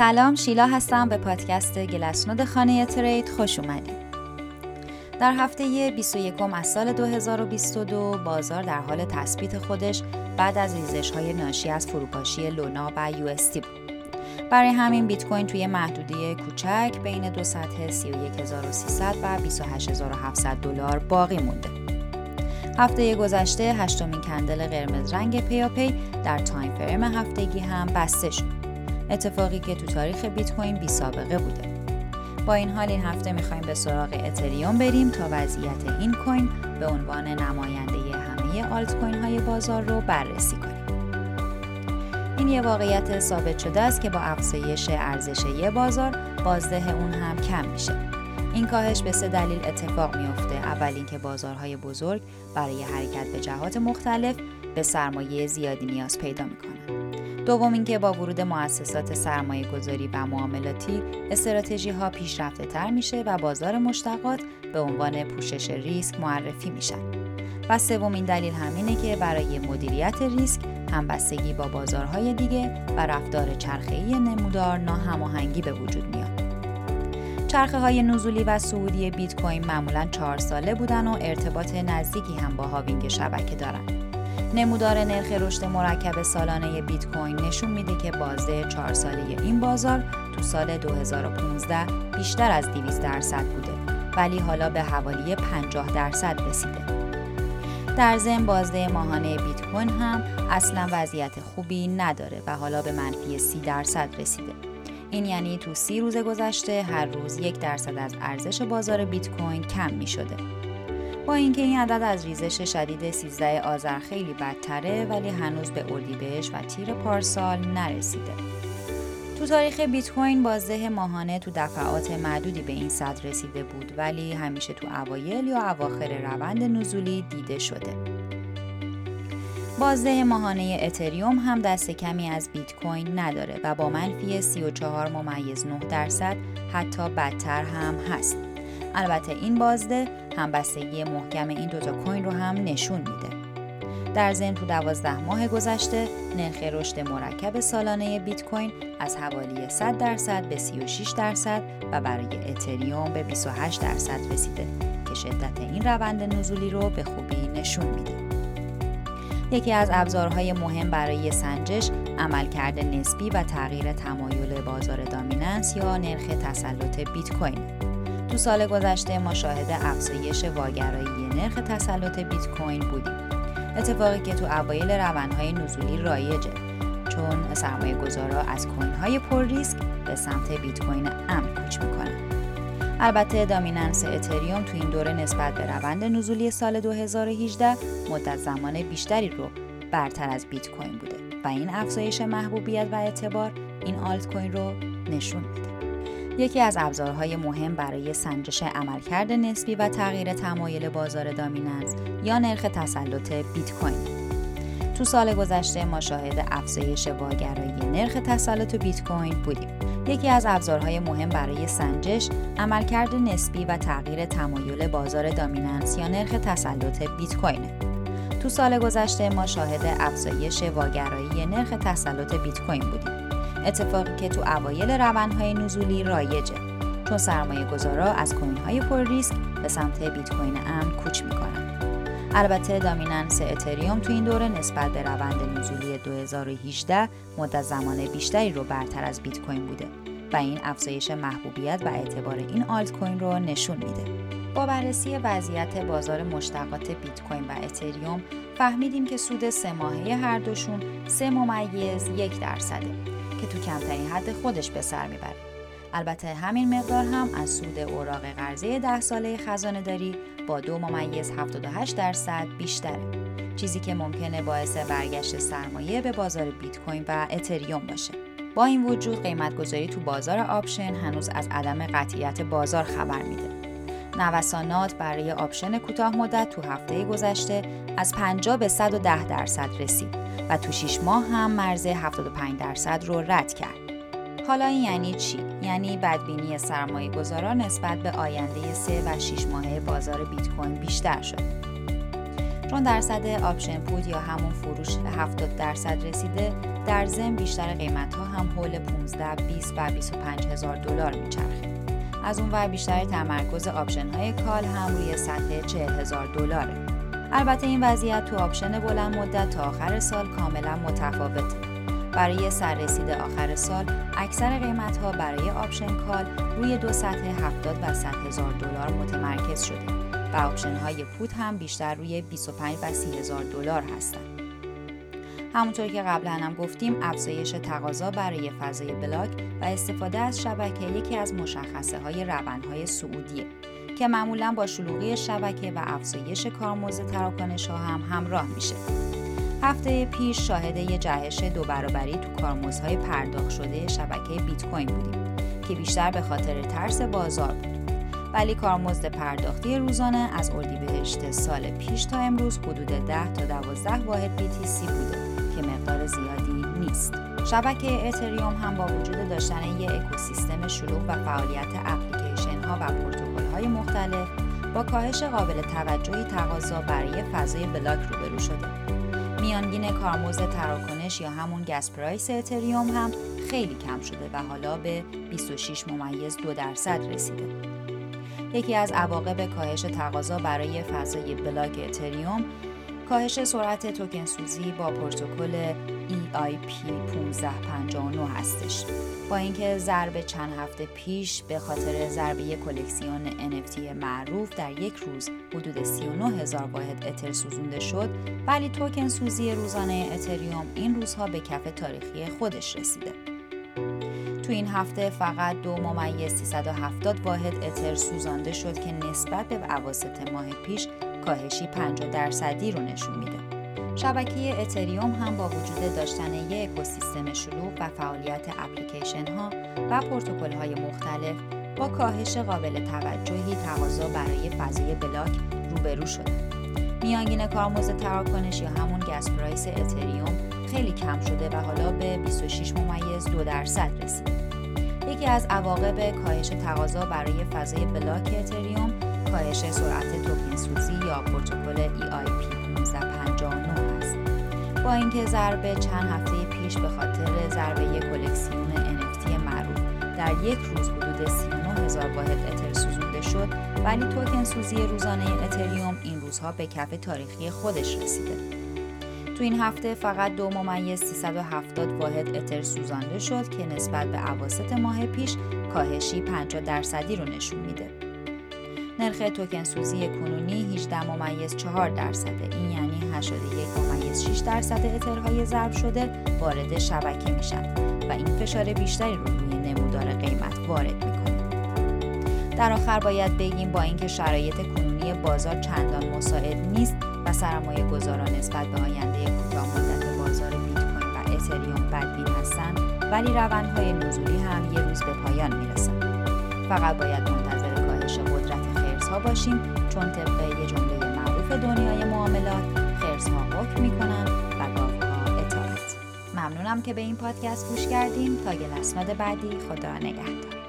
سلام شیلا هستم به پادکست گلسنود خانه ترید خوش اومدید. در هفته 21 از سال 2022 بازار در حال تثبیت خودش بعد از ریزش های ناشی از فروپاشی لونا و یو بود. برای همین بیت کوین توی محدوده کوچک بین دو سطح 31300 و 28700 دلار باقی مونده. هفته گذشته هشتمین کندل قرمز رنگ پیاپی در time frame هفتگی هم بسته شد. اتفاقی که تو تاریخ بیت کوین بی سابقه بوده. با این حال این هفته می‌خوایم به سراغ اتریوم بریم تا وضعیت این coin به عنوان نماینده همه آلت کوین های بازار رو بررسی کنیم. این یه واقعیت ثابت شده است که با افزایش ارزش یه بازار بازده اون هم کم میشه. این کاهش به سه دلیل اتفاق میافته. اول اینکه بازارهای بزرگ برای حرکت به جهات مختلف به سرمایه زیادی نیاز پیدا می‌کنن. دوم اینکه با ورود مؤسسات سرمایه گذاری و معاملاتی استراتژی ها پیشرفته تر میشه و بازار مشتقات به عنوان پوشش ریسک معرفی میشن. و سومین دلیل همینه که برای مدیریت ریسک همبستگی با بازارهای دیگه و رفتار چرخه‌ای نمودار ناهماهنگی به وجود میاد. چرخه های نزولی و صعودی بیت کوین معمولا چهار ساله بودن و ارتباط نزدیکی هم با هاوینگ شبکه دارن. نمودار نرخ رشد مرکب سالانه بیت کوین نشون میده که بازده چهار ساله این بازار تو سال 2015 بیشتر از 200 درصد بوده ولی حالا به حوالی 50 درصد رسیده. در ضمن بازده ماهانه بیت کوین هم اصلا وضعیت خوبی نداره و حالا به منفی 30 درصد رسیده. این یعنی تو سی روز گذشته هر روز یک درصد از ارزش بازار بیت کوین کم می شده. اینکه این عدد از ریزش شدید 13 آذر خیلی بدتره ولی هنوز به اردیبهشت و تیر پارسال نرسیده. تو تاریخ بیت کوین بازده ماهانه تو دفعات معدودی به این صد رسیده بود ولی همیشه تو اوایل یا اواخر روند نزولی دیده شده. بازده ماهانه اتریوم هم دست کمی از بیت کوین نداره و با منفی 34 ممیز 9 درصد حتی بدتر هم هست. البته این بازده همبستگی محکم این دوتا کوین رو هم نشون میده. در ضمن تو دوازده ماه گذشته نرخ رشد مرکب سالانه بیت کوین از حوالی 100 درصد به 36 درصد و برای اتریوم به 28 درصد رسیده که شدت این روند نزولی رو به خوبی نشون میده. یکی از ابزارهای مهم برای سنجش عملکرد نسبی و تغییر تمایل بازار دامیننس یا نرخ تسلط بیت کوین تو سال گذشته ما شاهد افزایش واگرایی نرخ تسلط بیت کوین بودیم. اتفاقی که تو اوایل روندهای نزولی رایجه چون سرمایه گذارا از کوین های پر ریسک به سمت بیت کوین امن کوچ می‌کنن. البته دامیننس اتریوم تو این دوره نسبت به روند نزولی سال 2018 مدت زمان بیشتری رو برتر از بیت کوین بوده و این افزایش محبوبیت و اعتبار این آلت کوین رو نشون میده. یکی از ابزارهای مهم برای سنجش عملکرد نسبی و تغییر تمایل بازار دامیننس یا نرخ تسلط بیت کوین تو سال گذشته ما شاهد افزایش واگرایی نرخ تسلط بیت کوین بودیم. یکی از ابزارهای مهم برای سنجش عملکرد نسبی و تغییر تمایل بازار دامیننس یا نرخ تسلط بیت کوین تو سال گذشته ما شاهد افزایش واگرایی نرخ تسلط بیت کوین بودیم. اتفاقی که تو اوایل روندهای نزولی رایجه. چون سرمایه گذارا از کوین های پر ریسک به سمت بیت کوین امن کوچ می‌کنن. البته دامیننس اتریوم تو این دوره نسبت به روند نزولی 2018 مدت زمان بیشتری رو برتر از بیت کوین بوده و این افزایش محبوبیت و اعتبار این آلت کوین رو نشون میده. با بررسی وضعیت بازار مشتقات بیت کوین و اتریوم فهمیدیم که سود سه ماهه هر دوشون سه ممیز یک درصده. که تو کمترین حد خودش به سر می‌بره. البته همین مقدار هم از سود اوراق قرضه ده ساله خزانه داری با دو ممیز 78 درصد بیشتره. چیزی که ممکنه باعث برگشت سرمایه به بازار بیت کوین و اتریوم باشه. با این وجود قیمت گذاری تو بازار option هنوز از عدم قطعیت بازار خبر میده. نوسانات برای option کوتاه مدت تو هفته گذشته از 50 به 110 درصد رسید و تو 6 ماه هم مرز 75 درصد رو رد کرد. حالا این یعنی چی؟ یعنی بدبینی سرمایه گذاران نسبت به آینده 3 و 6 ماهه بازار بیت کوین بیشتر شد. چون درصد option put یا همون فروش 70 درصد رسیده در ضمن بیشتر قیمت ها هم حول 15 20 و 25 هزار دلار میچرخه از اون ور بیشتر تمرکز option های call هم روی سطح 40 هزار دلاره البته این وضعیت تو option بلند مدت تا آخر سال کاملا متفاوته برای سررسید آخر سال اکثر قیمت ها برای option call روی دو سطح 70 و 100 هزار دلار متمرکز شده و option های put هم بیشتر روی 25 و 30 هزار دلار هستند. همونطور که قبلا هم گفتیم افزایش تقاضا برای فضای block و استفاده از شبکه یکی از مشخصه های روندهای سعودیه که معمولا با شلوغی شبکه و افزایش کارمزد تراکنش ها هم همراه میشه. هفته پیش شاهد یه جهش دو برابری تو کارمزدهای پرداخت شده شبکه بیت کوین بودیم که بیشتر به خاطر ترس بازار بود. ولی کارمزد پرداختی روزانه از اردیبهشت سال پیش تا امروز حدود 10 تا 12 واحد BTC بوده مقدار زیادی نیست. شبکه اتریوم هم با وجود داشتن یک اکوسیستم شلوغ و فعالیت اپلیکیشن ها و پروتکل های مختلف با کاهش قابل توجهی تقاضا برای فضای block روبرو شده. میانگین کارمزد تراکنش یا همون gas price اتریوم هم خیلی کم شده و حالا به 26 ممیز دو درصد رسیده. یکی از عواقب کاهش تقاضا برای فضای block اتریوم کاهش سرعت توکن سوزی با پروتکل EIP 1559 هستش. با اینکه ضرب چند هفته پیش به خاطر ضربه کلکسیون NFT معروف در یک روز حدود 39 هزار واحد اتر سوزونده شد ولی توکن سوزی روزانه اتریوم این روزها به کف تاریخی خودش رسیده. تو این هفته فقط دو ممیز 370 واحد اتر سوزانده شد که نسبت به اواسط ماه پیش کاهشی 50 درصدی رو نشون میده. شبکه اتریوم هم با وجود داشتن یک اکوسیستم شلوغ و فعالیت اپلیکیشن ها و پروتکل های مختلف با کاهش قابل توجهی تقاضا برای فضای block روبرو شده. میانگین کارمزد تراکنش یا همون gas price اتریوم خیلی کم شده و حالا به 26 ممیز دو درصد رسید. یکی از عواقب کاهش تقاضا برای فضای block اتریوم کاهش سرعت توکن سوزی یا پروتکل EIP 1559 است. با اینکه ضربه چند هفته پیش به خاطر ضربه کلکسیون NFT معروف در یک روز حدود 39 هزار واحد اتر سوزونده شد ولی توکن سوزی روزانه اتریوم این روزها به کف تاریخی خودش رسیده. تو این هفته فقط دو ممیز 370 واحد اتر سوزانده شد که نسبت به عواست ماه پیش کاهشی 50 درصدی رو نشون میده. نرخ توکن سوزی کنونی 18 ممیز 4 درصده این یعنی 81 ممیز 6 درصد اترهای ضرب شده وارد شبکه میشن و این فشار بیشتری رو روی نمودار قیمت وارد می‌کنه. در آخر باید بگیم با اینکه شرایط کنونی بازار چندان مساعد نیست و سرمایه گذاران نسبت به آینده کوتاه مدت بازار بیت کوین و اتریوم بدبین هستند ولی روندهای نزولی هم یه روز به پایان می‌رسن فقط باید باشیم چون طبق یه جمله معروف دنیای معاملات خرس ها حکم می‌کنن و گاوها اطاعت. ممنونم که به این پادکست گوش کردیم. تا گلسمت بعدی خدا نگهدار.